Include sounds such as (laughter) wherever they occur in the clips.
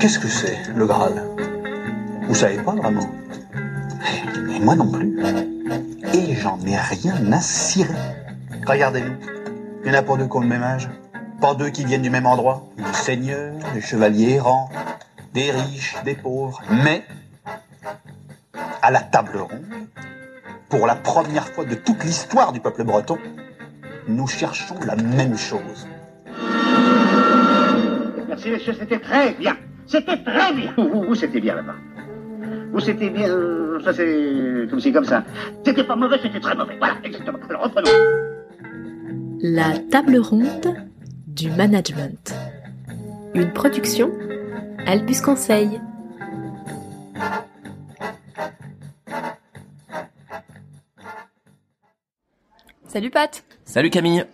Qu'est-ce que c'est, le Graal? Vous savez pas vraiment? Et moi non plus. Et j'en ai rien à cirer. Regardez-nous. Il y en a pas deux qui ont le même âge. Pas deux qui viennent du même endroit. Des seigneurs, des chevaliers errants, des riches, des pauvres. Mais, à la table ronde, pour la première fois de toute l'histoire du peuple breton, nous cherchons la même chose. Merci, monsieur, c'était très bien. C'était très bien. Vous, vous, c'était bien là-bas. Vous, c'était bien. Ça, c'est comme si, comme ça. C'était pas mauvais, c'était très mauvais. Voilà, exactement. Alors, reprenons. La table ronde du management. Une production Albus Conseil. Salut Pat. Salut Camille.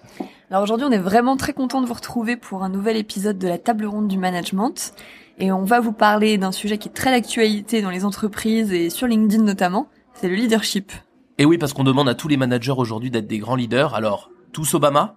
Alors aujourd'hui on est vraiment très content de vous retrouver pour un nouvel épisode de la table ronde du management. Et on va vous parler d'un sujet qui est très d'actualité dans les entreprises et sur LinkedIn notamment, c'est le leadership. Et oui parce qu'on demande à tous les managers aujourd'hui d'être des grands leaders, alors tous Obama?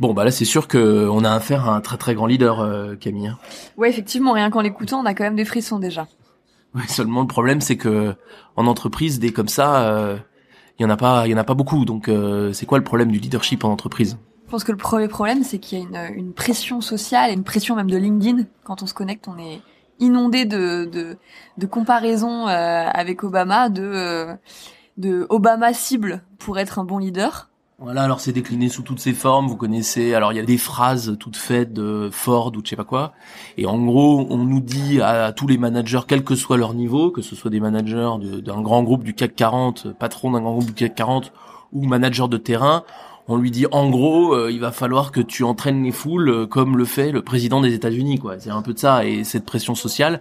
Bon bah là c'est sûr que on a affaire à un très très grand leader euh, Camille. hein. Ouais effectivement rien qu'en l'écoutant on a quand même des frissons déjà. Ouais, seulement le problème c'est que en entreprise des comme ça euh, il y en a pas il y en a pas beaucoup donc euh, c'est quoi le problème du leadership en entreprise? Je pense que le premier problème c'est qu'il y a une, une pression sociale et une pression même de LinkedIn. Quand on se connecte on est inondé de, de, de comparaisons euh, avec Obama, de, euh, de Obama cible pour être un bon leader. Voilà, alors c'est décliné sous toutes ses formes, vous connaissez. Alors il y a des phrases toutes faites de Ford ou de je sais pas quoi. Et en gros, on nous dit à tous les managers, quel que soit leur niveau, que ce soit des managers de- d'un grand groupe du CAC 40, patron d'un grand groupe du CAC 40 ou manager de terrain, on lui dit en gros, euh, il va falloir que tu entraînes les foules euh, comme le fait le président des États-Unis, quoi. C'est un peu de ça. Et cette pression sociale,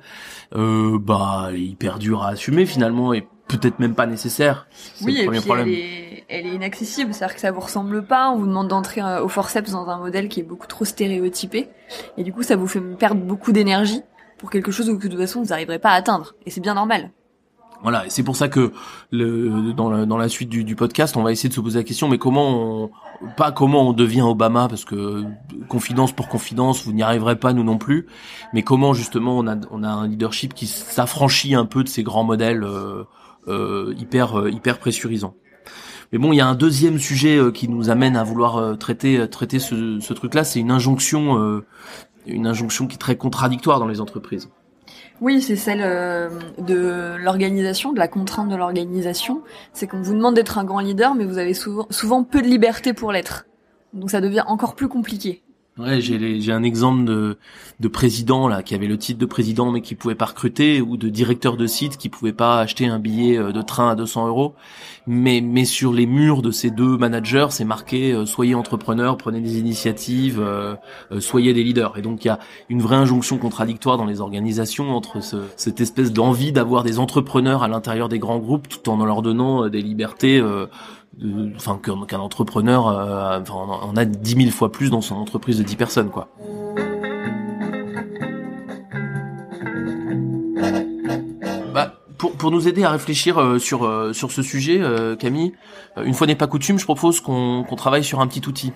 euh, bah, hyper dure à assumer finalement et peut-être même pas nécessaire. C'est Oui, le et premier puis problème. elle est, elle est inaccessible, c'est-à-dire que ça vous ressemble pas, on vous demande d'entrer euh, au forceps dans un modèle qui est beaucoup trop stéréotypé, et du coup ça vous fait perdre beaucoup d'énergie pour quelque chose que de toute façon vous n'arriverez pas à atteindre, et c'est bien normal. Voilà, c'est pour ça que le, dans, la, dans la suite du, du podcast, on va essayer de se poser la question, mais comment on, pas comment on devient Obama, parce que confidence pour confidence, vous n'y arriverez pas, nous non plus, mais comment justement on a, on a un leadership qui s'affranchit un peu de ces grands modèles euh, euh, hyper, euh, hyper pressurisants. Mais bon, il y a un deuxième sujet euh, qui nous amène à vouloir euh, traiter, euh, traiter ce, ce truc-là, c'est une injonction, une injonction qui est très contradictoire dans les entreprises. Oui, c'est celle de l'organisation, de la contrainte de l'organisation, c'est qu'on vous demande d'être un grand leader, mais vous avez souvent, souvent peu de liberté pour l'être. Donc ça devient encore plus compliqué. Ouais, j'ai un exemple de de président là qui avait le titre de président mais qui pouvait pas recruter ou de directeur de site qui pouvait pas acheter un billet de train à 200 euros. Mais mais sur les murs de ces deux managers, c'est marqué euh, soyez entrepreneurs, prenez des initiatives, euh, euh, soyez des leaders. Et donc il y a une vraie injonction contradictoire dans les organisations entre ce, cette espèce d'envie d'avoir des entrepreneurs à l'intérieur des grands groupes tout en leur donnant euh, des libertés. euh, enfin qu'un qu'un entrepreneur en- a dix mille fois plus dans son entreprise de 10 personnes quoi. Pour, pour nous aider à réfléchir euh, sur euh, sur ce sujet, euh, Camille, euh, une fois n'est pas coutume, je propose qu'on qu'on travaille sur un petit outil.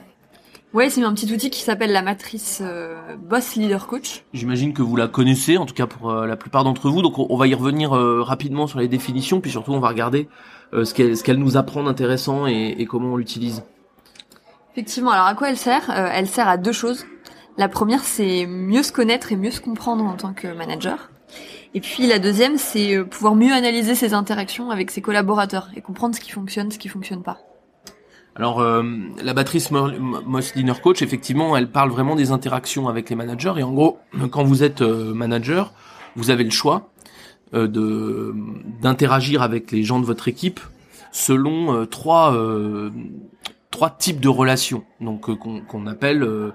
Ouais, c'est un petit outil qui s'appelle la matrice euh, Boss Leader Coach. J'imagine que vous la connaissez, en tout cas pour euh, la plupart d'entre vous. Donc on, on va y revenir euh, rapidement sur les définitions, puis surtout on va regarder euh, ce qu'elle ce qu'elle nous apprend d'intéressant et, et comment on l'utilise. Effectivement, alors à quoi elle sert? Euh, Elle sert à deux choses. La première, c'est mieux se connaître et mieux se comprendre en tant que manager. Et puis la deuxième, c'est euh, pouvoir mieux analyser ses interactions avec ses collaborateurs et comprendre ce qui fonctionne, ce qui fonctionne pas. Alors euh, la battrice Mo- Mo- Moss Dinner Coach, effectivement, elle parle vraiment des interactions avec les managers. Et en gros, quand vous êtes euh, manager, vous avez le choix euh, de d'interagir avec les gens de votre équipe selon trois euh, trois types de relations. Donc euh, qu'on qu'on appelle euh,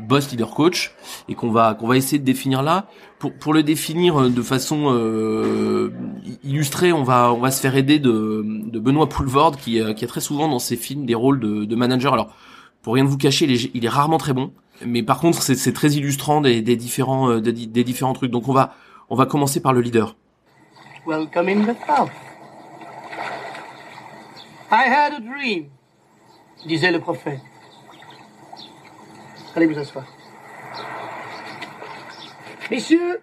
boss leader coach et qu'on va qu'on va essayer de définir là. Pour pour le définir euh, de façon euh, illustrée, on va on va se faire aider de de Benoît Poulvord qui euh, qui a très souvent dans ses films des rôles de de manager. Alors pour rien de vous cacher, il est, il est rarement très bon, mais par contre c'est très illustrant des des différents des, des différents trucs. Donc on va on va commencer par le leader. Welcome in the South. I had a dream, disait le prophète. Allez vous asseoir. Messieurs,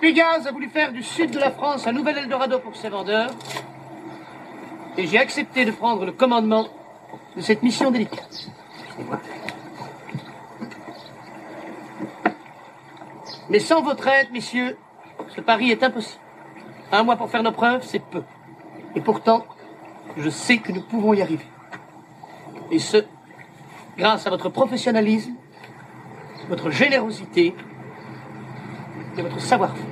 Pégase a voulu faire du sud de la France un nouvel Eldorado pour ses vendeurs. Et j'ai accepté de prendre le commandement de cette mission délicate. Mais sans votre aide, messieurs, ce pari est impossible. Un mois pour faire nos preuves, c'est peu. Et pourtant, je sais que nous pouvons y arriver. Et ce, grâce à votre professionnalisme, votre générosité et votre savoir-faire.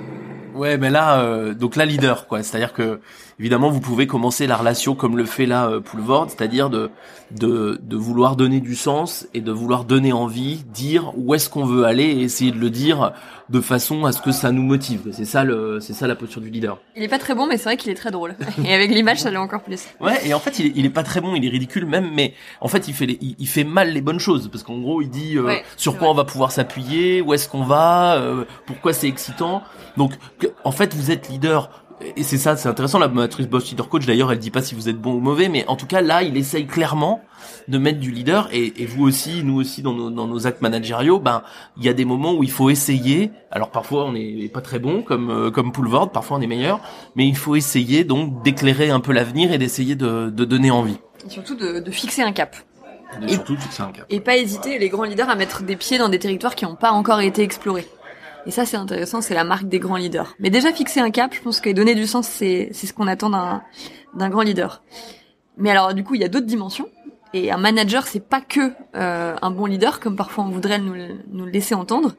Ouais, mais là, euh, donc là, leader, quoi. C'est-à-dire que, évidemment, vous pouvez commencer la relation comme le fait là euh, Poulvord, c'est-à-dire de, de de vouloir donner du sens et de vouloir donner envie, dire où est-ce qu'on veut aller et essayer de le dire de façon à ce que ça nous motive. C'est ça le, c'est ça la posture du leader. Il est pas très bon, mais c'est vrai qu'il est très drôle. (laughs) Et avec l'image, ça l'est encore plus. Ouais, et en fait, il est, il est pas très bon, il est ridicule même, mais en fait, il fait les, il, il fait mal les bonnes choses parce qu'en gros, il dit euh, Ouais, sur quoi vrai. on va pouvoir s'appuyer, où est-ce qu'on va, euh, pourquoi c'est excitant. Donc, que- en fait, vous êtes leader. Et c'est ça, c'est intéressant. La matrice Boss Leader Coach, d'ailleurs, elle dit pas si vous êtes bon ou mauvais, mais en tout cas, là, il essaye clairement de mettre du leader. Et, et vous aussi, nous aussi, dans nos, dans nos actes managériaux, ben, il y a des moments où il faut essayer. Alors parfois, on n'est pas très bon, comme euh, comme Poulvord, parfois on est meilleur, mais il faut essayer donc d'éclairer un peu l'avenir et d'essayer de, de donner envie. Et surtout de, de fixer un cap. Et Et- surtout, c'est un cap. Et pas hésiter, les grands leaders, à mettre des pieds dans des territoires qui n'ont pas encore été explorés. Et ça, c'est intéressant, c'est la marque des grands leaders. Mais déjà, fixer un cap, je pense que donner du sens, c'est c'est ce qu'on attend d'un d'un grand leader. Mais alors, du coup, il y a d'autres dimensions. Et un manager, c'est pas que euh, un bon leader, comme parfois on voudrait nous, le- nous le laisser entendre.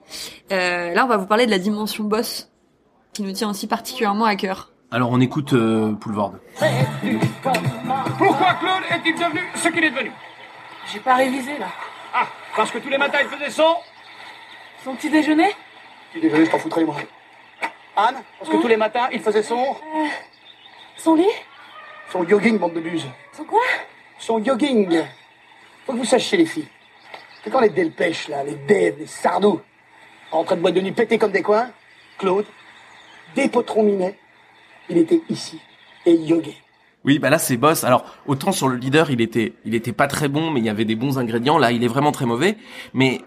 Euh, là, on va vous parler de la dimension boss, qui nous tient aussi particulièrement à cœur. Alors on écoute euh, Poulvord. Pourquoi Claude est-il devenu ce qu'il est devenu? J'ai pas révisé là. Ah, parce que tous les matins il faisait son Son petit déjeuner? Tu désolé, je t'en foutrais moi. Anne, parce que tous les matins il faisait son Son lit? Son jogging, bande de buse. Son quoi? Son jogging. Faut que vous sachiez les filles. C'est quand les delpêches là, les devs, les sardous, en train de boîte de nuit péter comme des coins, Claude, des potrons minets, il était ici et yoguait. Oui, bah là c'est boss. Alors autant sur le leader, il était, il était pas très bon, mais il y avait des bons ingrédients. Là, il est vraiment très mauvais. Mais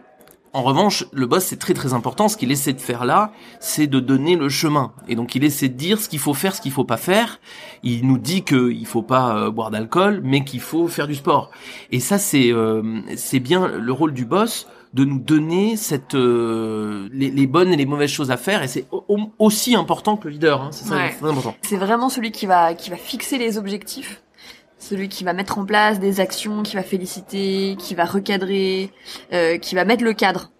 en revanche, le boss c'est très très important. Ce qu'il essaie de faire là, c'est de donner le chemin. Et donc il essaie de dire ce qu'il faut faire, ce qu'il faut pas faire. Il nous dit que il faut pas euh, boire d'alcool, mais qu'il faut faire du sport. Et ça c'est euh, c'est bien le rôle du boss de nous donner cette euh, les, les bonnes et les mauvaises choses à faire. Et c'est au- au- aussi important que le leader. Hein. C'est ça, Ouais. c'est très important. C'est vraiment celui qui va qui va fixer les objectifs, celui qui va mettre en place des actions, qui va féliciter, qui va recadrer, euh, qui va mettre le cadre.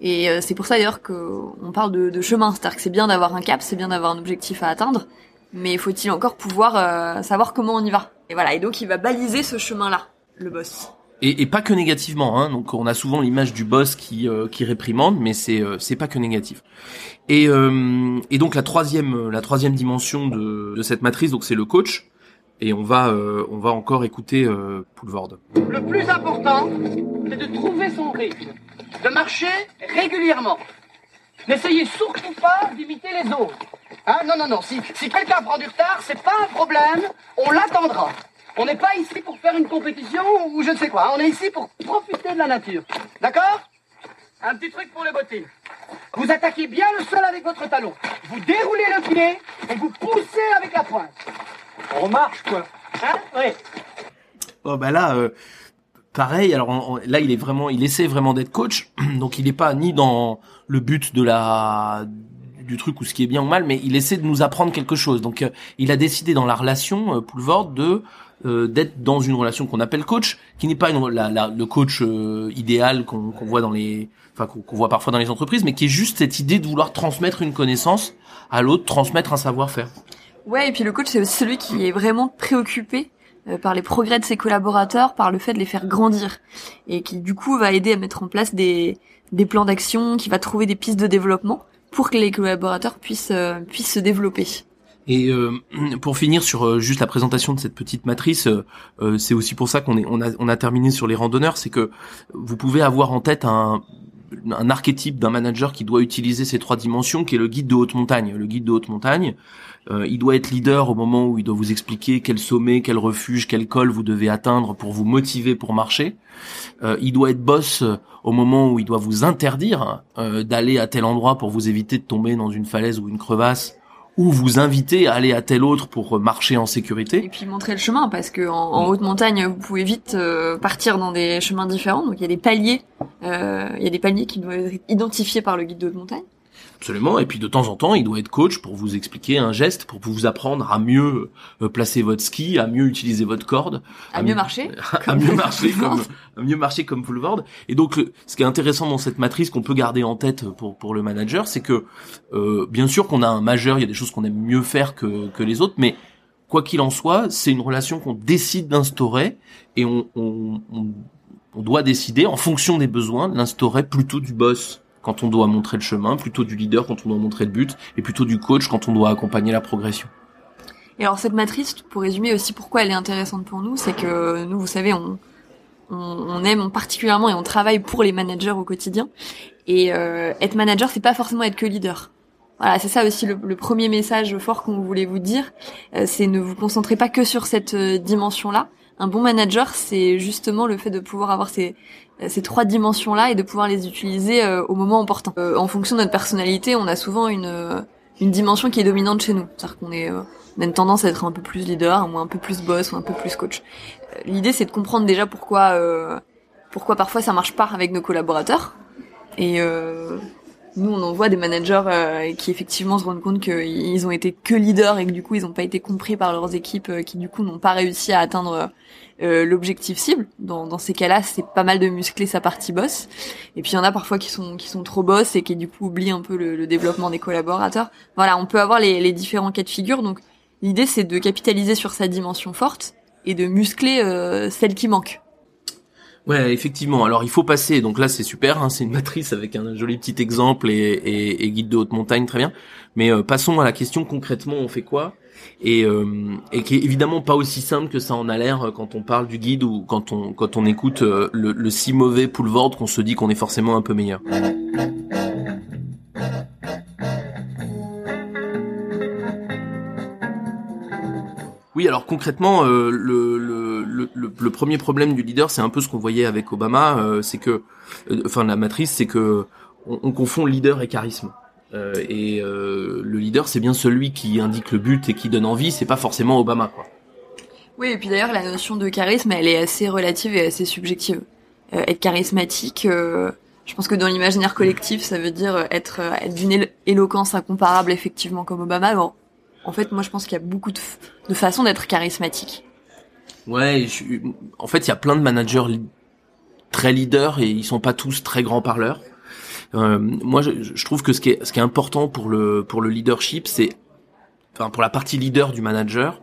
Et euh, c'est pour ça d'ailleurs qu'on parle de, de chemin, c'est-à-dire que c'est bien d'avoir un cap, c'est bien d'avoir un objectif à atteindre, mais faut-il encore pouvoir euh, savoir comment on y va? Et voilà, et donc il va baliser ce chemin-là, le boss. Et, et pas que négativement, hein. Donc on a souvent l'image du boss qui euh, qui réprimande, mais c'est euh, c'est pas que négatif. Et euh, et donc la troisième la troisième dimension de de cette matrice, donc c'est le coach. Et on va euh, on va encore écouter euh. Le plus important, c'est de trouver son rythme, de marcher régulièrement. N'essayez surtout pas d'imiter les autres. Hein, non, non, non. Si, si quelqu'un prend du retard, c'est pas un problème. On l'attendra. On n'est pas ici pour faire une compétition ou je ne sais quoi. On est ici pour profiter de la nature. D'accord? Un petit truc pour les bottines. Vous attaquez bien le sol avec votre talon. Vous déroulez le pied et vous poussez avec la pointe. On marche, quoi. Hein Oui. Oh bah là, euh, pareil. Alors là, il est vraiment, il essaie vraiment d'être coach. (clears throat) Donc il est pas ni dans le but de la du truc ou ce qui est bien ou mal, mais il essaie de nous apprendre quelque chose. Donc euh, il a décidé dans la relation euh, Poulvord de euh, d'être dans une relation qu'on appelle coach, qui n'est pas une, la, la- le coach euh, idéal qu'on voit dans les, enfin qu'on voit parfois dans les entreprises, mais qui est juste cette idée de vouloir transmettre une connaissance à l'autre, transmettre un savoir-faire. Ouais, et puis le coach, c'est celui qui est vraiment préoccupé euh, par les progrès de ses collaborateurs, par le fait de les faire grandir, et qui du coup va aider à mettre en place des, des plans d'action, qui va trouver des pistes de développement pour que les collaborateurs puissent, euh, puissent se développer. Et euh, (clears throat) pour finir sur euh, juste la présentation de cette petite matrice, euh, c'est aussi pour ça qu'on est on a on a terminé sur les randonneurs, c'est que vous pouvez avoir en tête un un archétype d'un manager qui doit utiliser ces trois dimensions, qui est le guide de haute montagne. Le guide de haute montagne, euh, il doit être leader au moment où il doit vous expliquer quel sommet, quel refuge, quel col vous devez atteindre pour vous motiver pour marcher. Euh, il doit être boss euh, au moment où il doit vous interdire d'aller à tel endroit pour vous éviter de tomber dans une falaise ou une crevasse ou vous inviter à aller à tel autre pour marcher en Et sécurité. puis montrer le chemin, parce que en, en haute montagne, vous pouvez vite euh, partir dans des chemins différents. Donc il y a des paliers, euh, il y a des paliers qui doivent être identifiés par le guide de haute montagne. Absolument. Et puis de temps en temps, il doit être coach pour vous expliquer un geste, pour vous apprendre à mieux euh, placer votre ski, à mieux utiliser votre corde, À mieux marcher. (laughs) à mieux marcher comme à mieux marcher comme boulevard. Et donc, le- ce qui est intéressant dans cette matrice qu'on peut garder en tête pour pour le manager, c'est que euh, bien sûr qu'on a un majeur, il y a des choses qu'on aime mieux faire que que les autres, mais quoi qu'il en soit, c'est une relation qu'on décide d'instaurer et on, on, on, on doit décider en fonction des besoins de l'instaurer plutôt du boss quand on doit montrer le chemin, plutôt du leader quand on doit montrer le but, et plutôt du coach quand on doit accompagner la progression. Et alors cette matrice, pour résumer aussi pourquoi elle est intéressante pour nous, c'est que nous, vous savez, on, on, on aime particulièrement et on travaille pour les managers au quotidien. Et euh, être manager, c'est pas forcément être que leader. Voilà, c'est ça aussi le, le premier message fort qu'on voulait vous dire, euh, c'est ne vous concentrez pas que sur cette euh, dimension-là. Un bon manager, c'est justement le fait de pouvoir avoir ces, ces trois dimensions-là et de pouvoir les utiliser euh, au moment opportun. Euh, en fonction de notre personnalité, on a souvent une, euh, une dimension qui est dominante chez nous. C'est-à-dire qu'on est, on a une tendance à être un peu plus leader, ou un peu plus boss, ou un peu plus coach. L'idée, c'est de comprendre déjà pourquoi, pourquoi parfois ça marche pas avec nos collaborateurs. Et nous, on en voit des managers euh, qui effectivement se rendent compte qu'ils ont été que leaders et que du coup, ils n'ont pas été compris par leurs équipes, euh, qui du coup n'ont pas réussi à atteindre euh, l'objectif cible. Dans, dans ces cas-là, c'est pas mal de muscler sa partie boss. Et puis il y en a parfois qui sont qui sont trop boss et qui du coup oublient un peu le, le développement des collaborateurs. Voilà, on peut avoir les, les différents cas de figure. Donc l'idée, c'est de capitaliser sur sa dimension forte et de muscler euh, celle qui manque. Ouais, effectivement. Alors il faut passer. Donc là, c'est super. Hein, c'est une matrice avec un joli petit exemple et, et, et guide de haute montagne, très bien. Mais euh, passons à la question concrètement. On fait quoi? Et, euh, et qui est évidemment pas aussi simple que ça en a l'air euh, quand on parle du guide ou quand on quand on écoute euh, le, le si mauvais Poulvord qu'on se dit qu'on est forcément un peu meilleur. Oui, alors concrètement, euh, le, le, le, premier problème du leader, c'est un peu ce qu'on voyait avec Obama, euh, c'est que, euh, enfin la matrice, c'est que on, on confond leader et charisme. Euh, et le leader, c'est bien celui qui indique le but et qui donne envie, c'est pas forcément Obama, quoi. Oui, et puis d'ailleurs, la notion de charisme, elle est assez relative et assez subjective. Être charismatique, je pense que dans l'imaginaire collectif, ça veut dire être, d'une élo- éloquence incomparable, effectivement, comme Obama. En fait, moi, je pense qu'il y a beaucoup de façons d'être charismatique. Ouais, je- en fait, il y a plein de managers très leaders et ils sont pas tous très grands parleurs. Euh, moi, je, je trouve que ce qui est, ce qui est important pour le pour le leadership, c'est, enfin pour la partie leader du manager,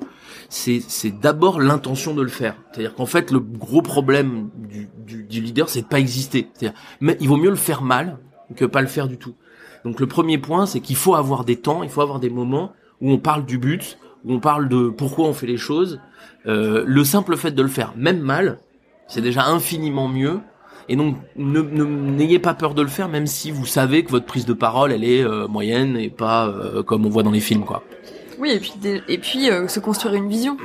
c'est c'est d'abord l'intention de le faire. C'est-à-dire qu'en fait, le gros problème du, du, du leader, c'est de pas exister. C'est-à-dire, mais il vaut mieux le faire mal que pas le faire du tout. Donc le premier point, c'est qu'il faut avoir des temps, il faut avoir des moments où on parle du but, où on parle de pourquoi on fait les choses. Euh, le simple fait de le faire, même mal, c'est déjà infiniment mieux. Et donc, ne n'ayez pas peur de le faire, même si vous savez que votre prise de parole, elle est euh, moyenne et pas euh, comme on voit dans les films, quoi. Oui, et puis, et puis euh, se construire une vision.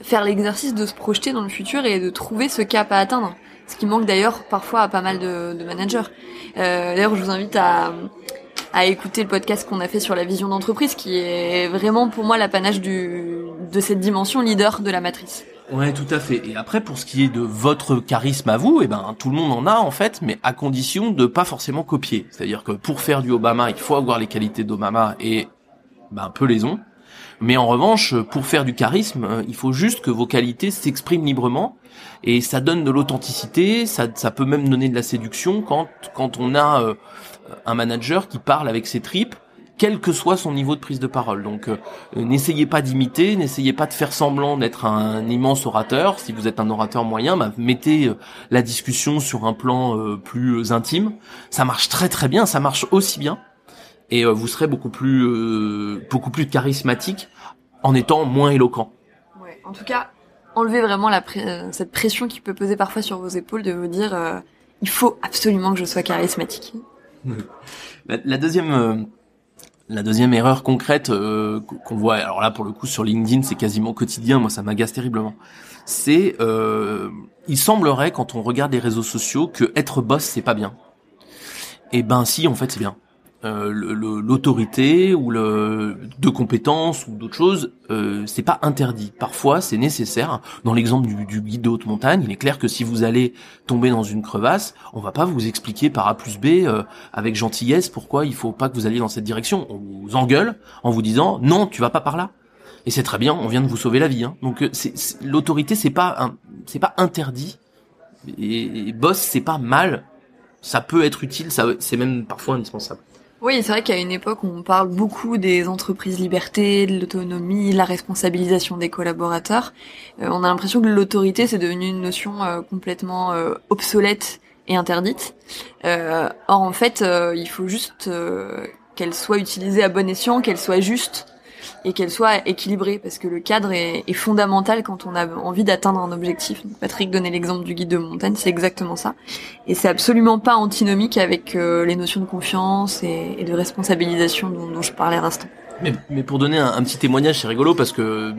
Faire l'exercice de se projeter dans le futur et de trouver ce cap à atteindre. Ce qui manque d'ailleurs parfois à pas mal de, de managers. Euh, d'ailleurs, je vous invite à, à écouter le podcast qu'on a fait sur la vision d'entreprise, qui est vraiment pour moi l'apanage du, de cette dimension leader de la matrice. Ouais, tout à fait. Et après, pour ce qui est de votre charisme à vous, eh ben, tout le monde en a en fait, mais à condition de pas forcément copier. C'est-à-dire que pour faire du Obama, il faut avoir les qualités d'Obama et ben, peu les ont. Mais en revanche, pour faire du charisme, euh, il faut juste que vos qualités s'expriment librement et ça donne de l'authenticité, ça, ça peut même donner de la séduction quand quand on a euh, un manager qui parle avec ses tripes quel que soit son niveau de prise de parole. Donc euh, n'essayez pas d'imiter, n'essayez pas de faire semblant d'être un, immense orateur. Si vous êtes un orateur moyen, bah, mettez euh, la discussion sur un plan euh, plus intime. Ça marche très très bien, ça marche aussi bien. Et vous serez beaucoup plus beaucoup plus charismatique en étant moins éloquent. Ouais, en tout cas, enlevez vraiment la cette pression qui peut peser parfois sur vos épaules de vous dire il faut absolument que je sois charismatique. La, deuxième la deuxième erreur concrète euh, qu'on voit, alors là pour le coup sur LinkedIn c'est quasiment quotidien, moi ça m'agace terriblement. C'est, euh, il semblerait quand on regarde les réseaux sociaux que être boss c'est pas bien. Et eh ben si en fait c'est bien. Euh, l'autorité ou le de compétences ou d'autres choses, euh, c'est pas interdit. Parfois, c'est nécessaire. Dans l'exemple du, du, guide de haute montagne, il est clair que si vous allez tomber dans une crevasse, on va pas vous expliquer par A plus B euh, avec gentillesse pourquoi il faut pas que vous alliez dans cette direction. On vous engueule en vous disant non, tu vas pas par là. Et c'est très bien, on vient de vous sauver la vie. Hein. Donc l'autorité, c'est pas c'est pas interdit. Et, et boss, c'est pas mal. Ça peut être utile, ça c'est même parfois indispensable. Oui, c'est vrai qu'à une époque, on parle beaucoup des entreprises libertés, de l'autonomie, la responsabilisation des collaborateurs. Euh, on a l'impression que l'autorité, c'est devenu une notion euh, complètement euh, obsolète et interdite. or, en fait, il faut juste qu'elle soit utilisée à bon escient, qu'elle soit juste et qu'elle soit équilibrée parce que le cadre est, fondamental quand on a envie d'atteindre un objectif. Patrick donnait l'exemple du guide de montagne, c'est exactement ça. Et c'est absolument pas antinomique avec euh, les notions de confiance et, de responsabilisation dont, je parlais à l'instant. Mais, mais, pour donner un, un petit témoignage, c'est rigolo parce que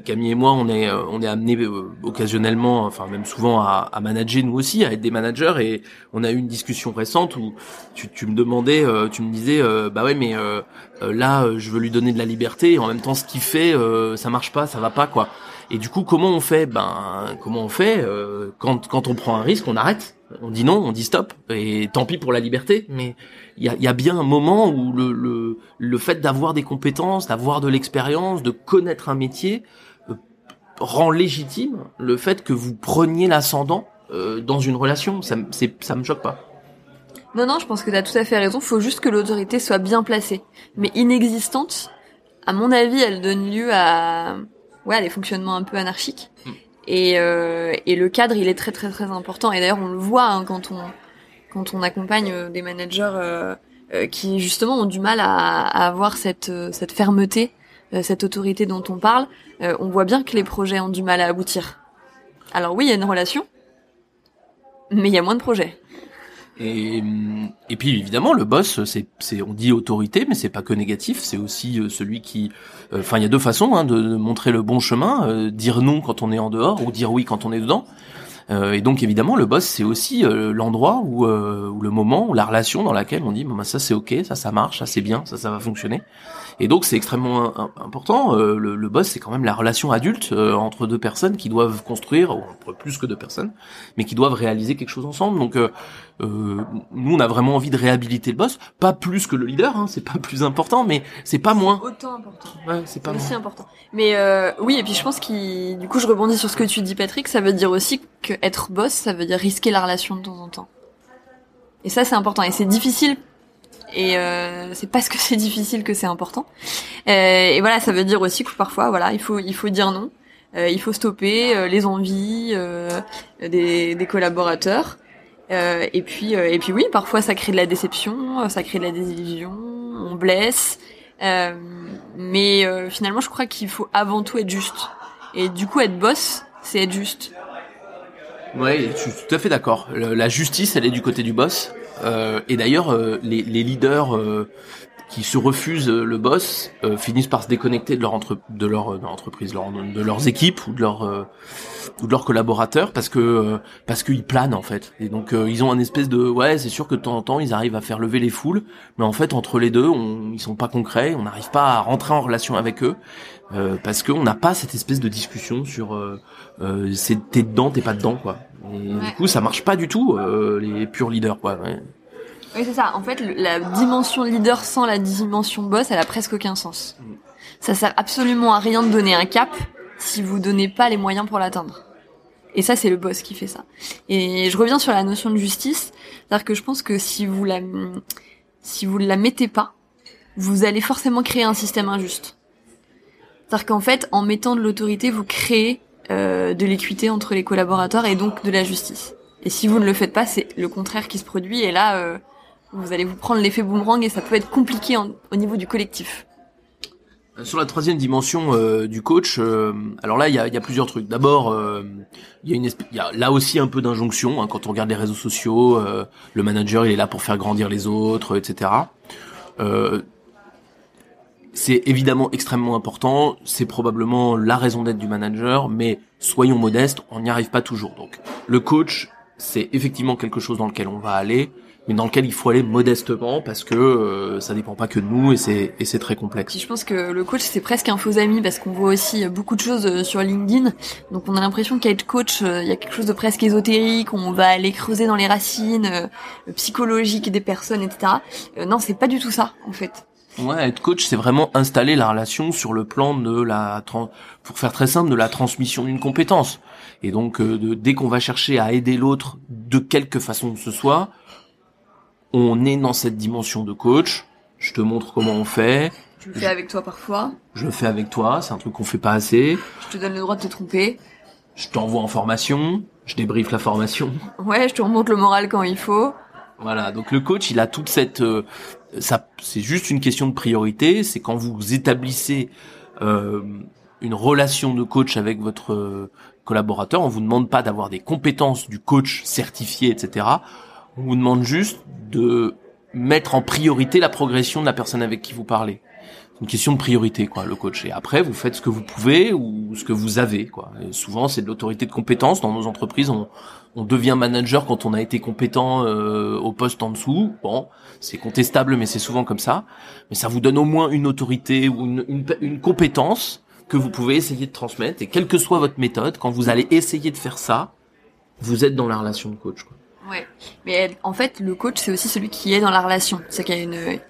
Camille et moi, on est euh, on est amenés euh, occasionnellement, enfin même souvent à, à, manager nous aussi, à être des managers. Et on a eu une discussion récente où tu, tu me demandais, euh, tu me disais, bah ouais, mais là, je veux lui donner de la liberté. Et en même temps, ce qu'il fait, ça marche pas, ça va pas, quoi. Et du coup, comment on fait? Ben, comment on fait? Quand quand on prend un risque, on arrête, on dit non, on dit stop. Et tant pis pour la liberté, mais il y a, y a, bien un moment où le, le, le fait d'avoir des compétences, d'avoir de l'expérience, de connaître un métier, rend légitime le fait que vous preniez l'ascendant euh, dans une relation. Ça, ça me choque pas. Non, non, je pense que tu as tout à fait raison. Faut juste que l'autorité soit bien placée. Mais inexistante, à mon avis, elle donne lieu à, ouais, à des fonctionnements un peu anarchiques. Hmm. Et, euh, et le cadre, il est très très très important. Et d'ailleurs, on le voit hein, quand on quand on accompagne euh, des managers euh, euh, qui justement ont du mal à, à avoir cette cette fermeté euh, cette autorité dont on parle, euh, on voit bien que les projets ont du mal à aboutir. Alors oui, il y a une relation, mais il y a moins de projets. Et, et puis évidemment le boss c'est c'est on dit autorité mais c'est pas que négatif c'est aussi euh, celui qui enfin il y a deux façons hein, de, montrer le bon chemin dire non quand on est en dehors ou dire oui quand on est dedans et donc évidemment le boss c'est aussi l'endroit où, où le moment ou la relation dans laquelle on dit bah, ça c'est ok ça ça marche ça c'est bien ça ça va fonctionner et donc c'est extrêmement important. Euh, le, le, boss, c'est quand même la relation adulte euh, entre deux personnes qui doivent construire, ou entre plus que deux personnes, mais qui doivent réaliser quelque chose ensemble. Donc euh, nous, on a vraiment envie de réhabiliter le boss, pas plus que le leader, hein, c'est pas plus important, mais c'est pas moins. Autant important. Ouais, c'est pas aussi important. Mais oui, et puis je pense qu'il, du coup, je rebondis sur ce que tu dis, Patrick. Ça veut dire aussi que être boss, ça veut dire risquer la relation de temps en temps. Et ça, c'est important. Et c'est difficile et euh, c'est parce que c'est difficile que c'est important. Euh, et voilà, ça veut dire aussi que parfois, voilà, il faut il faut dire non, euh, il faut stopper euh, les envies euh, des, des collaborateurs. et puis et puis oui, parfois ça crée de la déception, ça crée de la désillusion, on blesse. mais finalement, je crois qu'il faut avant tout être juste. Et du coup, être boss, c'est être juste. Ouais, je suis tout à fait d'accord. La justice, elle est du côté du boss. Euh, et d'ailleurs, euh, les, leaders euh, qui se refusent le boss finissent par se déconnecter de leur, entre, de leur, de entreprise, de leurs équipes ou de leurs ou de leurs collaborateurs parce que parce qu'ils planent en fait. Et donc ils ont un espèce de ouais, c'est sûr que de temps en temps ils arrivent à faire lever les foules, mais en fait entre les deux, on, ils sont pas concrets, on n'arrive pas à rentrer en relation avec eux euh, parce qu'on n'a pas cette espèce de discussion sur euh, c'est t'es dedans, t'es pas dedans quoi. Et du coup, ça marche pas du tout, euh, les purs leaders, quoi. Ouais. Oui, c'est ça. En fait, la dimension leader sans la dimension boss, elle a presque aucun sens. Ça sert absolument à rien de donner un cap si vous donnez pas les moyens pour l'atteindre. Et ça, c'est le boss qui fait ça. Et je reviens sur la notion de justice, c'est-à-dire que je pense que si vous la, si vous la mettez pas, vous allez forcément créer un système injuste. C'est-à-dire qu'en fait, en mettant de l'autorité, vous créez euh, de l'équité entre les collaborateurs et donc de la justice. Et si vous ne le faites pas, c'est le contraire qui se produit. Et là, euh, vous allez vous prendre l'effet boomerang et ça peut être compliqué en- au niveau du collectif. Sur la troisième dimension euh, du coach, euh, alors là il y a, y a plusieurs trucs. D'abord, euh, il y y a là aussi un peu d'injonction hein, quand on regarde les réseaux sociaux. euh, le manager il est là pour faire grandir les autres, etc. Euh, c'est évidemment extrêmement important. C'est probablement la raison d'être du manager, mais soyons modestes, on n'y arrive pas toujours. Donc le coach, c'est effectivement quelque chose dans lequel on va aller, mais dans lequel il faut aller modestement parce que euh, ça dépend pas que de nous et c'est et c'est très complexe. Puis je pense que le coach c'est presque un faux ami parce qu'on voit aussi beaucoup de choses euh, sur LinkedIn. Donc on a l'impression qu'être coach, euh, il y a quelque chose de presque ésotérique. On va aller creuser dans les racines euh, psychologiques des personnes, etc. Euh, non, c'est pas du tout ça en fait. Ouais, être coach, c'est vraiment installer la relation sur le plan de la, pour faire très simple, de la transmission d'une compétence. Et donc, euh, de- dès qu'on va chercher à aider l'autre de quelque façon que ce soit, on est dans cette dimension de coach. Je te montre comment on fait. Tu le fais avec toi parfois. Je le fais avec toi. C'est un truc qu'on fait pas assez. Je te donne le droit de te tromper. Je t'envoie en formation. Je débriefe la formation. (laughs) Ouais, je te remonte le moral quand il faut. Voilà, donc le coach, il a toute cette, euh, ça, c'est juste une question de priorité. C'est quand vous établissez euh, une relation de coach avec votre euh, collaborateur, on vous demande pas d'avoir des compétences du coach certifié, etc. On vous demande juste de mettre en priorité la progression de la personne avec qui vous parlez. C'est une question de priorité, quoi, le coach. Et après, vous faites ce que vous pouvez ou ce que vous avez, quoi. Souvent, c'est de l'autorité de compétence. Dans nos entreprises, on, on devient manager quand on a été compétent euh, au poste en dessous. Bon, c'est contestable, mais c'est souvent comme ça. Mais ça vous donne au moins une autorité ou une, une, une compétence que vous pouvez essayer de transmettre. Et quelle que soit votre méthode, quand vous allez essayer de faire ça, vous êtes dans la relation de coach. Quoi. Ouais. Mais en fait, le coach, c'est aussi celui qui est dans la relation. C'est qu'il y a une,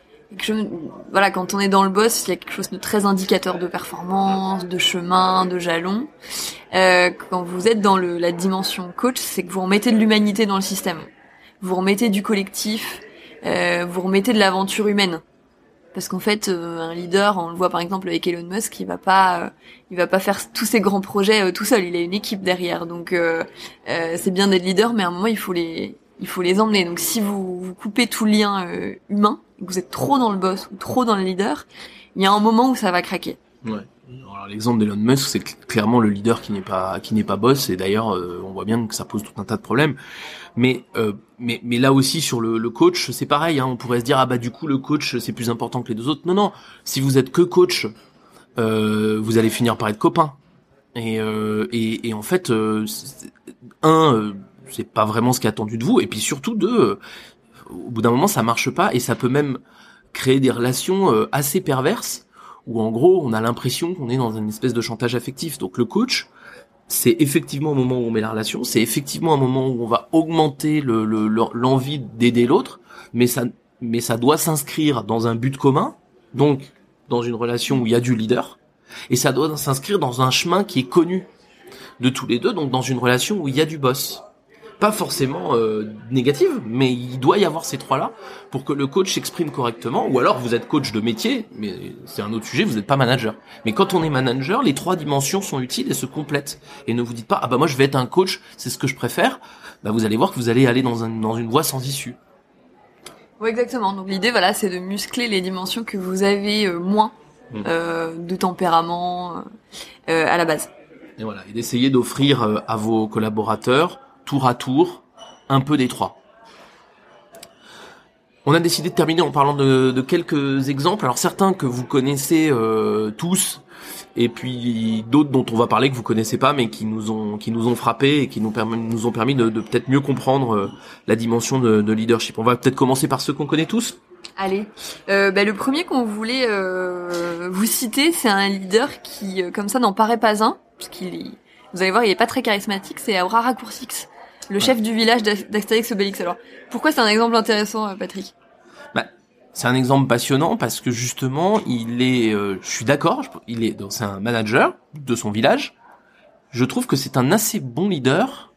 voilà, quand on est dans le boss, il y a quelque chose de très indicateur de performance, de chemin, de jalon. Euh, quand vous êtes dans le, la dimension coach, c'est que vous remettez de l'humanité dans le système. Vous remettez du collectif, euh, vous remettez de l'aventure humaine. Parce qu'en fait, euh, un leader, on le voit par exemple avec Elon Musk, il va pas, euh, il va pas faire tous ses grands projets euh, tout seul. Il a une équipe derrière, donc euh, euh, c'est bien d'être leader, mais à un moment il faut les, il faut les emmener. Donc si vous, vous coupez tout lien humain, vous êtes trop dans le boss ou trop dans le leader, il y a un moment où ça va craquer. Ouais. L'exemple d'Elon Musk, c'est cl- clairement le leader qui n'est pas qui n'est pas boss, et d'ailleurs on voit bien que ça pose tout un tas de problèmes. Mais euh, mais mais là aussi sur le, le coach, c'est pareil. Hein, on pourrait se dire ah bah du coup le coach c'est plus important que les deux autres. Non non, si vous êtes que coach, euh, vous allez finir par être copain. Et euh, et, et en fait, euh, un, euh, c'est pas vraiment ce qui est attendu de vous, et puis surtout deux, euh, au bout d'un moment ça marche pas, et ça peut même créer des relations assez perverses où en gros on a l'impression qu'on est dans une espèce de chantage affectif. Donc le coach, c'est effectivement un moment où on met la relation, c'est effectivement un moment où on va augmenter le- le- le- l'envie d'aider l'autre, mais ça, mais ça doit s'inscrire dans un but commun, donc dans une relation où il y a du leader, et ça doit s'inscrire dans un chemin qui est connu de tous les deux, donc dans une relation où il y a du boss. Pas forcément euh, négative, mais il doit y avoir ces trois-là pour que le coach s'exprime correctement, ou alors vous êtes coach de métier, mais c'est un autre sujet, vous n'êtes pas manager. Mais quand on est manager, les trois dimensions sont utiles et se complètent. Et ne vous dites pas, ah bah moi je vais être un coach, c'est ce que je préfère, bah vous allez voir que vous allez aller dans, un, dans une voie sans issue. Ouais, exactement. Donc l'idée, voilà, c'est de muscler les dimensions que vous avez euh, moins Mm. euh, de tempérament euh, à la base. Et voilà, et d'essayer d'offrir euh, à vos collaborateurs, tour à tour, un peu des trois. On a décidé de terminer en parlant de, de quelques exemples. Alors certains que vous connaissez euh, tous, et puis d'autres dont on va parler que vous connaissez pas, mais qui nous ont qui nous ont frappé et qui nous, nous ont permis de, de peut-être mieux comprendre euh, la dimension de, de leadership. On va peut-être commencer par ceux qu'on connaît tous. Allez, euh, bah, le premier qu'on voulait euh, vous citer, c'est un leader qui, euh, comme ça, n'en paraît pas un, parce qu'il est, vous allez voir, il est pas très charismatique. C'est Aurora Coursix, le chef du village d'As- d'Astérix Obélix. Alors, pourquoi c'est un exemple intéressant, euh, Patrick? C'est un exemple passionnant parce que justement, il est, euh, je suis d'accord, il est, donc c'est un manager de son village. Je trouve que c'est un assez bon leader,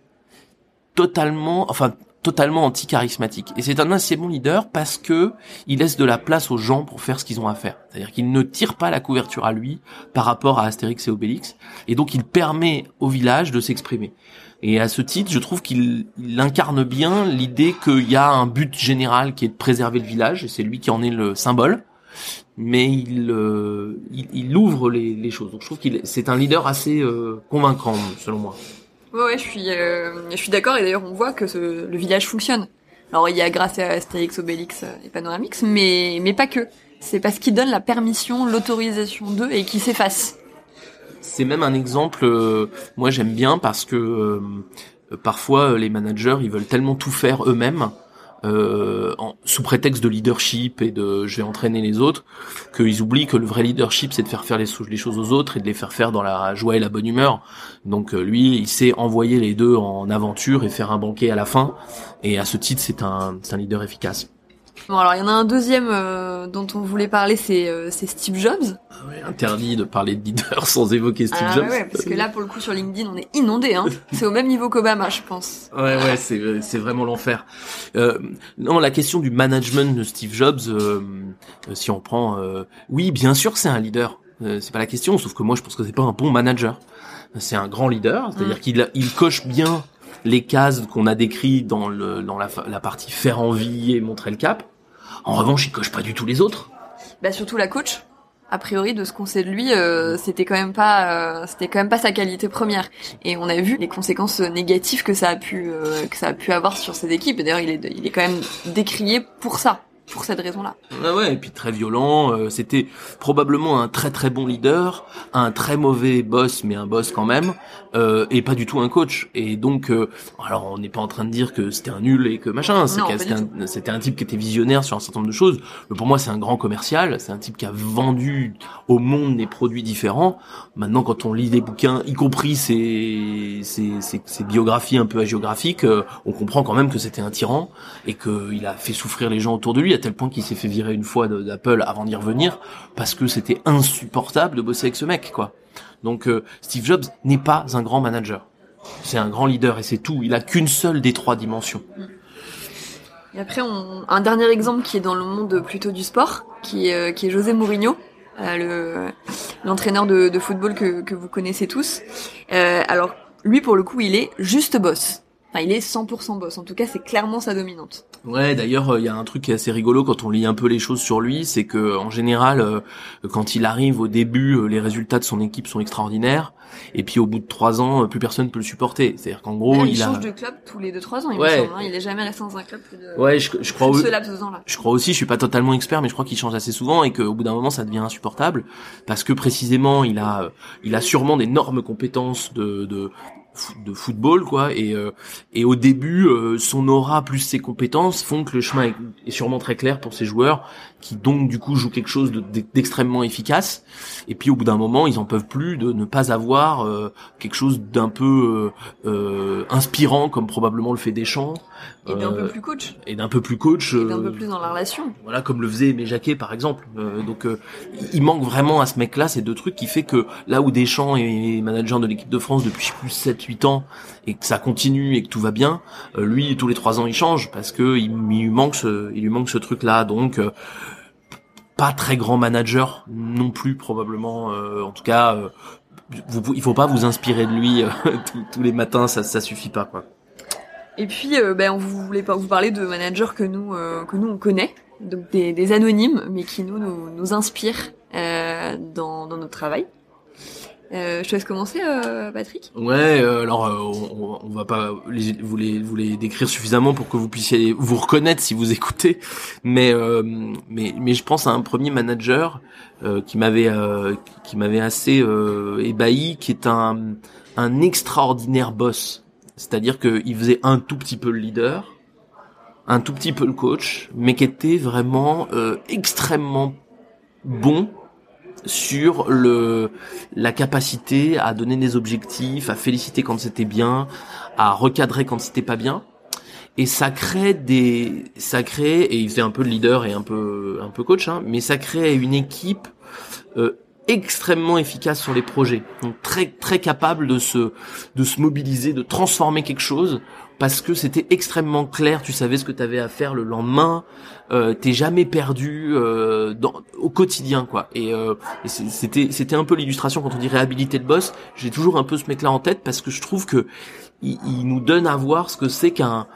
totalement, enfin totalement anti-charismatique. Et c'est un assez bon leader parce que il laisse de la place aux gens pour faire ce qu'ils ont à faire. C'est-à-dire qu'il ne tire pas la couverture à lui par rapport à Astérix et Obélix, et donc il permet au village de s'exprimer. Et à ce titre, je trouve qu'il il incarne bien l'idée qu'il y a un but général qui est de préserver le village, et c'est lui qui en est le symbole. Mais il, euh, il, il ouvre les, les choses. Donc je trouve qu'il est- c'est un leader assez euh, convaincant, selon moi. Ouais, ouais, je suis, euh, je suis d'accord. Et d'ailleurs, on voit que ce- le village fonctionne. Alors, il y a grâce à Astérix, Obélix euh, et Panoramix, mais, mais pas que. C'est parce qu'il donne la permission, l'autorisation d'eux et qu'ils s'effacent. C'est même un exemple, euh, moi j'aime bien parce que euh, parfois euh, les managers ils veulent tellement tout faire eux-mêmes sous prétexte de leadership et de je vais entraîner les autres qu'ils oublient que le vrai leadership c'est de faire faire les, choses aux autres et de les faire faire dans la joie et la bonne humeur. Donc lui il sait envoyer les deux en aventure et faire un banquet à la fin et à ce titre c'est un, c'est un leader efficace. Bon, alors, il y en a un deuxième euh, dont on voulait parler, c'est euh, c'est Steve Jobs. Ouais, interdit de parler de leader (laughs) sans évoquer Steve ah, Jobs. ouais, parce que là, pour le coup, sur LinkedIn, on est inondé. Hein. c'est au même niveau qu'Obama, je pense. Ouais, ouais, c'est c'est vraiment l'enfer. Euh, non, la question du management de Steve Jobs, euh, euh, si on prend, euh, oui, bien sûr, c'est un leader. Euh, c'est pas la question, sauf que moi, je pense que c'est pas un bon manager. C'est un grand leader, c'est-à-dire Mm. qu'il il coche bien les cases qu'on a décrites dans le dans la, la partie faire envie et montrer le cap. En revanche, il coche pas du tout les autres. Bah, surtout la coach. A priori, de ce qu'on sait de lui, euh, c'était quand même pas, euh, c'était quand même pas sa qualité première. Et on a vu les conséquences négatives que ça a pu, euh, que ça a pu avoir sur ses équipes. D'ailleurs, il est, il est quand même décrié pour ça, pour cette raison-là. Ouais, ouais, et puis très violent. euh, C'était probablement un très très bon leader, un très mauvais boss, mais un boss quand même, euh, et pas du tout un coach. Et donc, euh, alors on n'est pas en train de dire que c'était un nul et que machin. C'était un, type qui était visionnaire sur un certain nombre de choses. Mais pour moi, c'est un grand commercial. C'est un type qui a vendu au monde des produits différents. Maintenant, quand on lit des bouquins, y compris ses, ses, ses, ses biographies un peu hagiographiques, euh, on comprend quand même que c'était un tyran et qu'il a fait souffrir les gens autour de lui à tel point qu'il s'est fait virer une fois d'Apple avant d'y revenir parce que c'était insupportable de bosser avec ce mec, quoi. Donc euh, Steve Jobs n'est pas un grand manager. C'est un grand leader et c'est tout. Il a qu'une seule des trois dimensions. Et après, un dernier exemple qui est dans le monde plutôt du sport, qui est, euh, José Mourinho, euh, le l'entraîneur de, football que, vous connaissez tous. Alors, lui, pour le coup, il est juste boss. Enfin, il est 100% boss. En tout cas, c'est clairement sa dominante. Ouais, d'ailleurs, euh, il y a un truc qui est assez rigolo quand on lit un peu les choses sur lui, c'est que en général, euh, quand il arrive au début, euh, les résultats de son équipe sont extraordinaires, et puis au bout de trois ans, plus personne peut le supporter. C'est-à-dire qu'en gros, D'ailleurs, il, il, a. change de club tous les 2-3 ans, il Ouais. me semble. hein. Il est jamais resté dans un club plus de, Ouais, je, je crois. plus au- de ce laps de temps-là. Je crois aussi, je suis pas totalement expert, mais je crois qu'il change assez souvent et qu'au bout d'un moment, ça devient insupportable parce que précisément, il a, il a sûrement d'énormes compétences de, de football, quoi. Et, euh, et au début, euh, son aura plus ses compétences font que le chemin est, sûrement très clair pour ces joueurs qui donc du coup jouent quelque chose de- d'extrêmement efficace. Et puis au bout d'un moment, ils en peuvent plus de ne pas avoir euh, quelque chose d'un peu euh, euh, inspirant, comme probablement le fait Deschamps. Et d'un Euh, peu plus coach. et d'un peu plus coach. Et d'un euh, peu plus dans la relation. voilà, comme le faisait Aimé Jacquet, par exemple. Euh, donc, euh, il manque vraiment à ce mec-là ces deux trucs qui fait que là où Deschamps est manager de l'équipe de France depuis plus 7-8 ans et que ça continue et que tout va bien, euh, lui tous les trois ans il change parce que il, il lui manque ce, il lui manque ce truc-là. Donc, euh, pas très grand manager non plus probablement. euh, en tout cas, euh, vous, il faut pas vous inspirer de lui euh, (laughs) tous, tous les matins, ça, ça suffit pas quoi. Et puis, euh, ben, on vous voulait pas vous parler de managers que nous, euh, que nous on connaît, donc des, des anonymes, mais qui nous nous, nous inspirent euh, dans, dans notre travail. Euh, je te laisse commencer, euh, Patrick. Ouais, euh, alors euh, on, on va pas les, vous les vous les décrire suffisamment pour que vous puissiez vous reconnaître si vous (laughs) écoutez, mais euh, mais mais je pense à un premier manager euh, qui m'avait qui m'avait assez ébahi, qui est un un extraordinaire boss. C'est-à-dire qu'il faisait un tout petit peu le leader, un tout petit peu le coach, mais qui était vraiment extrêmement bon sur le la capacité à donner des objectifs, à féliciter quand c'était bien, à recadrer quand c'était pas bien. et ça crée des ça crée et il faisait un peu de leader et un peu un peu coach hein, mais ça crée une équipe euh, extrêmement efficace sur les projets. Donc très très capable de se de se mobiliser de transformer quelque chose parce que c'était extrêmement clair. Tu savais ce que tu avais à faire le lendemain. Euh, t'es jamais perdu euh, dans, au quotidien quoi. Et, euh, c'était c'était un peu l'illustration quand on dit réhabiliter le boss. J'ai toujours un peu ce mec là en tête parce que je trouve que il, il nous donne à voir ce que c'est qu'un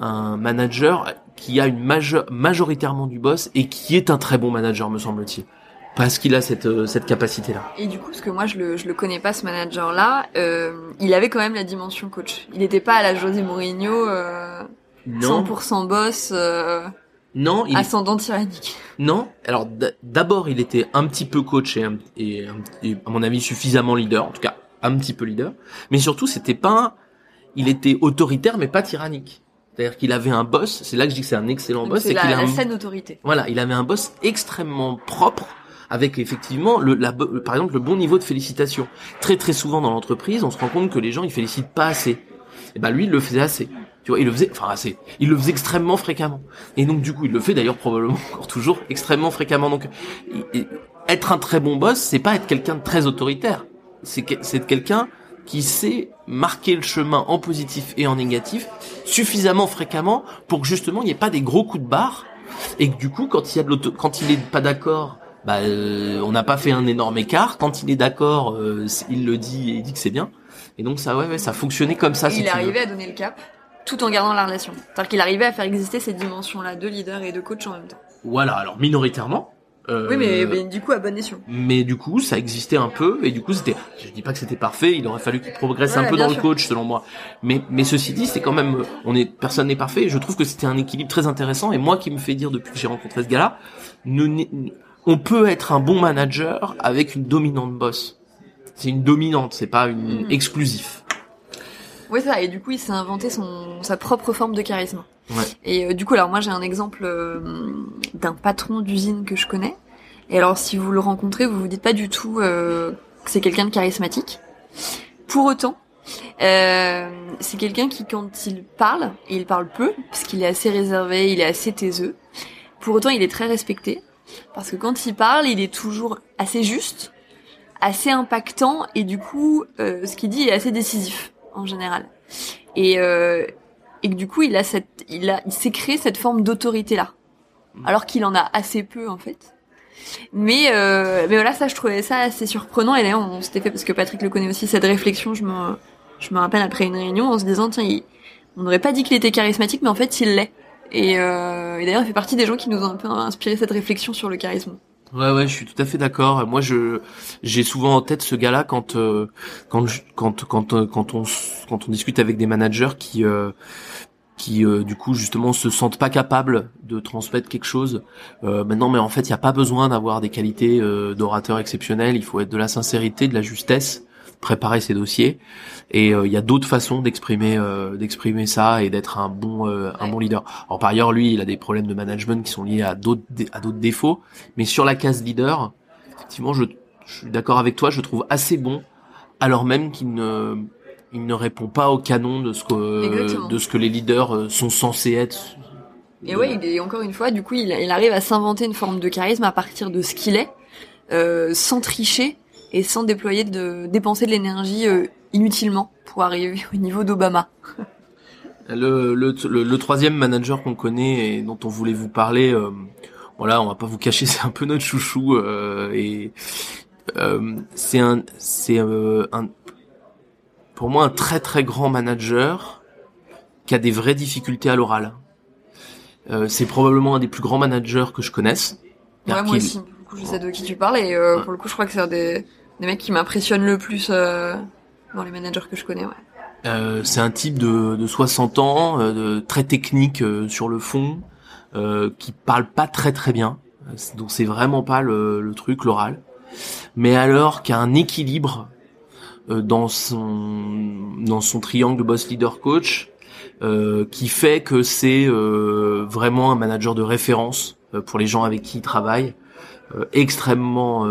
un manager qui a une majo- majoritairement du boss et qui est un très bon manager me semble-t-il parce qu'il a cette euh, cette capacité là Et du coup, parce que moi je le je le connais pas ce manager là, il avait quand même la dimension coach. Il n'était pas à la José Mourinho euh, non 100% boss euh, non il, ascendant tyrannique. Non. Alors d'abord, il était un petit peu coach et, et, et, à mon avis suffisamment leader, en tout cas un petit peu leader. Mais surtout, c'était pas. un- Il était autoritaire, mais pas tyrannique. C'est-à-dire qu'il avait un boss. C'est là que je dis que c'est un excellent Donc boss, c'est la, a la un saine autorité. voilà, il avait un boss extrêmement propre avec effectivement le, la, par exemple le bon niveau de félicitation. Très très souvent dans l'entreprise, on se rend compte que les gens ils félicitent pas assez. Et ben lui il le faisait assez. Tu vois, il le faisait enfin assez. Il le faisait extrêmement fréquemment. Et donc du coup, il le fait d'ailleurs probablement (laughs) encore toujours extrêmement fréquemment. Donc être un très bon boss, c'est pas être quelqu'un de très autoritaire. C'est que- être quelqu'un qui sait marquer le chemin en positif et en négatif suffisamment fréquemment pour que justement il n'y ait pas des gros coups de barre et que du coup quand il y a de quand il est pas d'accord bah euh, on n'a pas fait un énorme écart quand il est d'accord euh, il le dit et il dit que c'est bien et donc ça ouais, ouais ça fonctionnait comme ça Et si il arrivait à donner le cap tout en gardant la relation. C'est-à-dire qu'il arrivait à faire exister ces dimensions-là de leader et de coach en même temps. voilà alors minoritairement euh, Oui, mais, mais du coup à bon escient. mais du coup ça existait un peu et du coup c'était je dis pas que c'était parfait il aurait fallu qu'il progresse un peu dans sûr. le coach selon moi mais mais ceci dit c'est quand même on est personne n'est parfait et je trouve que c'était un équilibre très intéressant et moi qui me fait dire depuis que j'ai rencontré ce gars-là nous on peut être un bon manager avec une dominante boss c'est une dominante c'est pas une Mhm. exclusif Ouais, c'est ça. Et du coup, il s'est inventé son sa propre forme de charisme. Ouais. Et euh, du coup, alors moi, j'ai un exemple euh, d'un patron d'usine que je connais. Et alors, si vous le rencontrez, vous vous dites pas du tout euh, que c'est quelqu'un de charismatique. Pour autant, euh, c'est quelqu'un qui, quand il parle, et il parle peu, parce qu'il est assez réservé, il est assez taiseux. Pour autant, il est très respecté, parce que quand il parle, il est toujours assez juste, assez impactant, et du coup, euh, ce qu'il dit est assez décisif en général. Et, euh, et que du coup, il a cette, il a, il s'est créé cette forme d'autorité là, alors qu'il en a assez peu en fait. Mais euh, mais voilà, ça, je trouvais ça assez surprenant. Et d'ailleurs, on s'était fait parce que Patrick le connaît aussi cette réflexion. Je me, je me rappelle après une réunion en se disant tiens, il- on n'aurait pas dit qu'il était charismatique, mais en fait, il l'est. Et, euh, et d'ailleurs, il fait partie des gens qui nous ont un peu inspiré cette réflexion sur le charisme. Ouais ouais, je suis tout à fait d'accord. Moi je j'ai souvent en tête ce gars-là quand euh, quand quand quand euh, quand on quand on discute avec des managers qui euh, qui euh, du coup justement se sentent pas capables de transmettre quelque chose. Euh, maintenant mais en fait, il y a pas besoin d'avoir des qualités euh, d'orateur exceptionnelles, il faut être de la sincérité, de la justesse, préparer ses dossiers et euh, il y a d'autres façons d'exprimer euh, d'exprimer ça et d'être un bon euh, un bon leader. Alors par ailleurs, lui, il a des problèmes de management qui sont liés à d'autres à d'autres défauts, mais sur la case leader, effectivement, je, je suis d'accord avec toi, je trouve assez bon, alors même qu'il ne il ne répond pas au canon de ce que Exactement. de ce que les leaders sont censés être. Et ouais, il est encore une fois, du coup, il, il arrive à s'inventer une forme de charisme à partir de ce qu'il est, euh, sans tricher et sans déployer de dépenser de l'énergie euh, inutilement pour arriver au niveau d'Obama. (laughs) Le, le, le, le troisième manager qu'on connaît et dont on voulait vous parler, euh, voilà, on va pas vous cacher, (laughs) c'est un peu notre chouchou euh, et euh, c'est un, c'est euh, un, pour moi un très très grand manager qui a des vraies difficultés à l'oral. Euh, c'est probablement un des plus grands managers que je connaisse. Ouais, moi aussi. Du coup, je sais de qui tu parles et euh, Ouais. pour le coup, je crois que c'est un des, des mecs qui m'impressionnent le plus euh, dans les managers que je connais. Ouais. Euh, c'est un type de, de 60 ans, euh, très technique sur le fond, qui parle pas très très bien. Donc c'est vraiment pas le, le truc, l'oral. Mais alors qui a un équilibre dans son dans son triangle boss leader coach, euh, qui fait que c'est euh, vraiment un manager de référence euh, pour les gens avec qui il travaille, extrêmement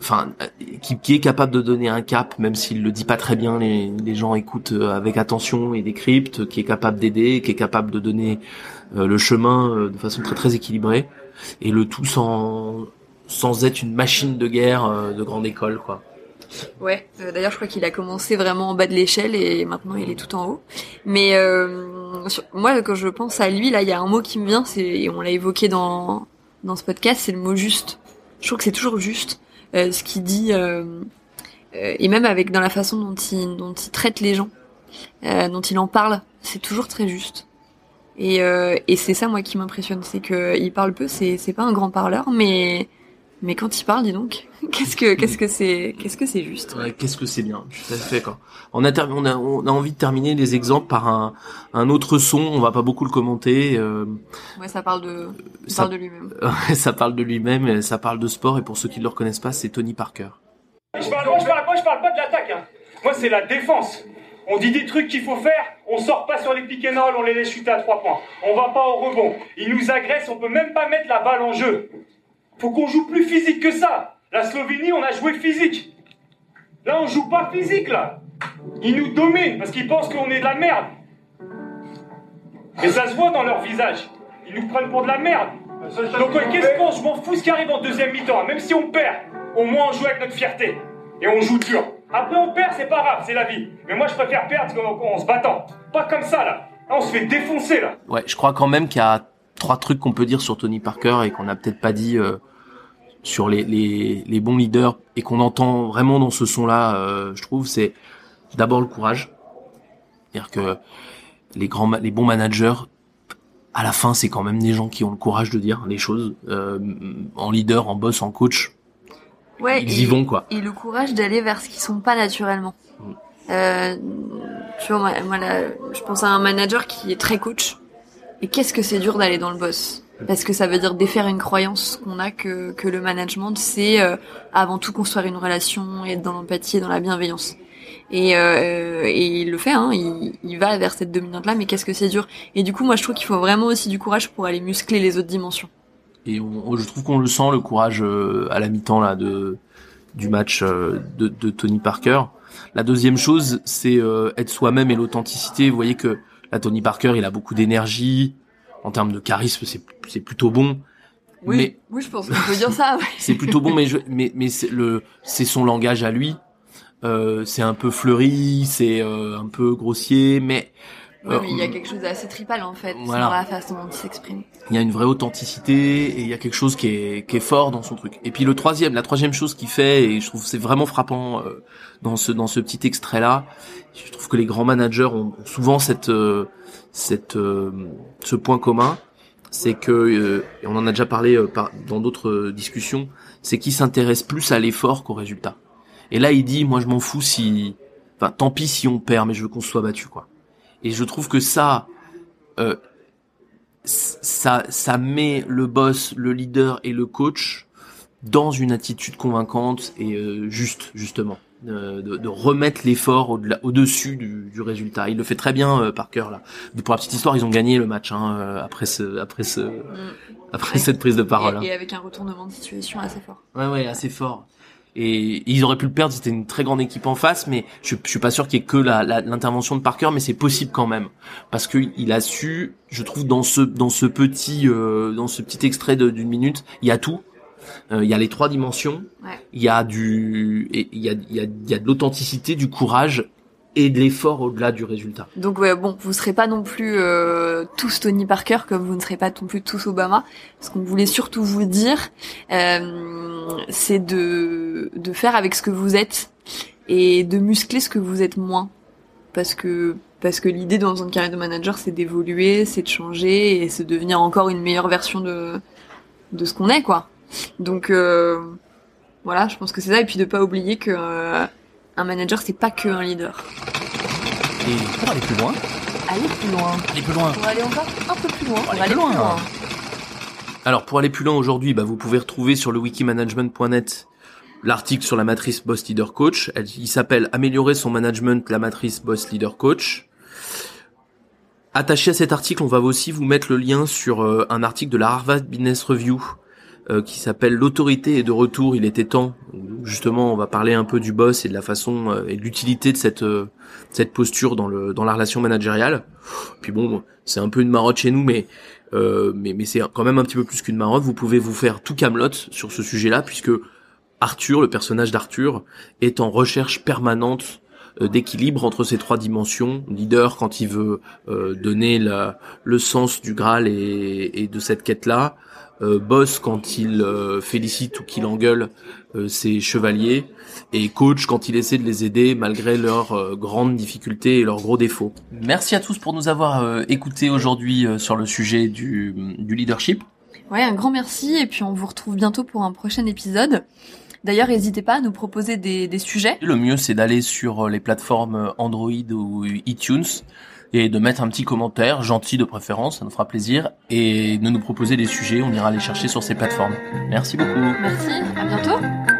enfin, euh, qui, est capable de donner un cap, même s'il le dit pas très bien, les, gens écoutent euh, avec attention et décryptent, qui est capable d'aider, qui est capable de donner euh, le chemin de façon très très équilibrée, et le tout sans sans être une machine de guerre de grande école, quoi. Ouais, d'ailleurs je crois qu'il a commencé vraiment en bas de l'échelle et maintenant il est tout en haut. Mais euh, moi quand je pense à lui là, il y a un mot qui me vient, c'est et on l'a évoqué dans dans ce podcast, c'est le mot juste. Je trouve que c'est toujours juste ce qu'il dit euh, euh, et même avec dans la façon dont il dont il traite les gens, euh, dont il en parle, c'est toujours très juste. Et euh, et c'est ça moi qui m'impressionne, c'est que il parle peu, c'est c'est pas un grand parleur, mais mais quand il parle, dis donc, (laughs) qu'est-ce que qu'est-ce que c'est qu'est-ce que c'est juste? Ouais, Qu'est-ce que c'est bien, tout à fait quoi. On a, on a on a envie de terminer les exemples par un un autre son. On va pas beaucoup le commenter. euh, Ouais, ça parle de Ça- parle de lui-même. ça parle de lui-même, (laughs) ça parle de sport et pour ceux qui ne le reconnaissent pas, c'est Tony Parker. Je parle, moi, je parle, moi, je parle pas de l'attaque. Hein. Moi, c'est la défense. On dit des trucs qu'il faut faire, on sort pas sur les pick and roll, on les laisse chuter à trois points. On va pas au rebond. Ils nous agressent, on peut même pas mettre la balle en jeu. Faut qu'on joue plus physique que ça. La Slovénie, on a joué physique. Là, on joue pas physique, là. Ils nous dominent parce qu'ils pensent qu'on est de la merde. Et ça se voit dans leur visage. Ils nous prennent pour de la merde. Donc, qu'est-ce qu'on Je m'en fous ce qui arrive en deuxième mi-temps? Même si on perd, au moins on joue avec notre fierté. Et on joue dur. Après, on perd, c'est pas grave, c'est la vie. Mais moi, je préfère perdre en, en se battant. Pas comme ça, là. Là, on se fait défoncer, là. Ouais, je crois quand même qu'il y a trois trucs qu'on peut dire sur Tony Parker et qu'on n'a peut-être pas dit euh, sur les, les, les bons leaders et qu'on entend vraiment dans ce son-là, euh, je trouve, c'est d'abord le courage. C'est-à-dire que les grands, les bons managers, à la fin, c'est quand même des gens qui ont le courage de dire les choses euh, en leader, en boss, en coach. Ouais, Ils et, y vont quoi. et le courage d'aller vers ce qui sont pas naturellement. Mm. Euh, tu vois, moi, moi, là, je pense à un manager qui est très coach. Et qu'est-ce que c'est dur d'aller dans le boss? Parce que ça veut dire défaire une croyance qu'on a que, que le management, c'est euh, avant tout construire une relation, être dans l'empathie et dans la bienveillance. Et, euh, et il le fait, hein, il, il va vers cette dominante-là, mais qu'est-ce que c'est dur Et du coup, moi, je trouve qu'il faut vraiment aussi du courage pour aller muscler les autres dimensions. Et on, je trouve qu'on le sent le courage euh, à la mi-temps là de du match euh, de, de Tony Parker. La deuxième chose, c'est euh, être soi-même et l'authenticité. Vous voyez que là, Tony Parker, il a beaucoup d'énergie. En termes de charisme, c'est c'est plutôt bon. Oui, Mais oui, je pense qu'on peut dire ça. (laughs) ouais. c'est plutôt bon, mais je, mais mais c'est le c'est son langage à lui. Euh, c'est un peu fleuri, c'est euh, un peu grossier, mais Ouais, euh, mais il y a quelque chose d'assez tripal en fait Voilà. dans la façon dont il s'exprime. il y a une vraie authenticité et il y a quelque chose qui est, qui est fort dans son truc. Et puis le troisième, la troisième chose qu'il fait, et je trouve que c'est vraiment frappant euh, dans ce dans ce petit extrait là, je trouve que les grands managers ont, souvent cette euh, cette euh, ce point commun, c'est que euh, et on en a déjà parlé euh, par, dans d'autres discussions, c'est qu'ils s'intéressent plus à l'effort qu'au résultat. Et là, il dit, moi je m'en fous si, enfin tant pis si on perd, mais je veux qu'on soit battu quoi. Et je trouve que ça, euh, ça, ça met le boss, le leader et le coach dans une attitude convaincante et euh, juste, justement, euh, de, de remettre l'effort au-dessus du, du résultat. Il le fait très bien, euh, Parker là. Pour la petite histoire, ils ont gagné le match hein, euh, après ce, après ce, après cette prise de parole. hein. Et, et avec un retournement de situation assez fort. Ouais, ouais, assez fort. Et ils auraient pu le perdre, c'était une très grande équipe en face, mais je, je suis pas sûr qu'il y ait que l'intervention de Parker, mais c'est possible quand même, parce que il a su, je trouve, dans ce dans ce petit euh, dans ce petit extrait d'une minute, il y a tout. Euh, il y a les trois dimensions, Ouais. il y a du, il y a il y a il y a de l'authenticité, du courage et de l'effort au-delà du résultat. Donc ouais, bon, vous serez pas non plus euh, tous Tony Parker comme vous ne serez pas non plus tous Obama. Ce qu'on voulait surtout vous dire, euh, c'est de de faire avec ce que vous êtes et de muscler ce que vous êtes moins, parce que parce que l'idée dans une carrière de manager, c'est d'évoluer, c'est de changer et c'est de devenir encore une meilleure version de de ce qu'on est, quoi. Donc euh, voilà, je pense que c'est ça. Et puis de pas oublier que euh, un manager, c'est pas que un leader. Et pour aller plus loin, Aller plus loin. aller plus loin. Pour aller encore un peu plus loin. Pour aller plus loin. Alors pour aller plus loin aujourd'hui, bah, vous pouvez retrouver sur le wikimanagement.net l'article sur la matrice Boss Leader Coach. Elle, il s'appelle Améliorer son management, la matrice Boss Leader Coach. Attaché à cet article, on va aussi vous mettre le lien sur euh, un article de la Harvard Business Review euh, qui s'appelle L'autorité est de retour, il était temps. Justement, on va parler un peu du boss et de la façon euh, et de l'utilité de cette euh, cette posture dans le dans la relation managériale. Puis bon, c'est un peu une marotte chez nous, mais euh, mais mais c'est quand même un petit peu plus qu'une marotte. Vous pouvez vous faire tout Camelot sur ce sujet-là, puisque Arthur, le personnage d'Arthur, est en recherche permanente d'équilibre entre ces trois dimensions. Leader quand il veut euh, donner la, le sens du Graal et, et de cette quête-là. Euh, boss quand il euh, félicite ou qu'il engueule euh, ses chevaliers. Et coach quand il essaie de les aider malgré leurs euh, grandes difficultés et leurs gros défauts. Merci à tous pour nous avoir euh, écoutés aujourd'hui euh, sur le sujet du, du leadership. Ouais, un grand merci et puis on vous retrouve bientôt pour un prochain épisode. D'ailleurs, n'hésitez pas à nous proposer des, des sujets. Le mieux, c'est d'aller sur euh, les plateformes Android ou iTunes et de mettre un petit commentaire, gentil de préférence, ça nous fera plaisir, et de nous proposer des sujets, on ira les chercher sur ces plateformes. Merci beaucoup. Merci, à bientôt.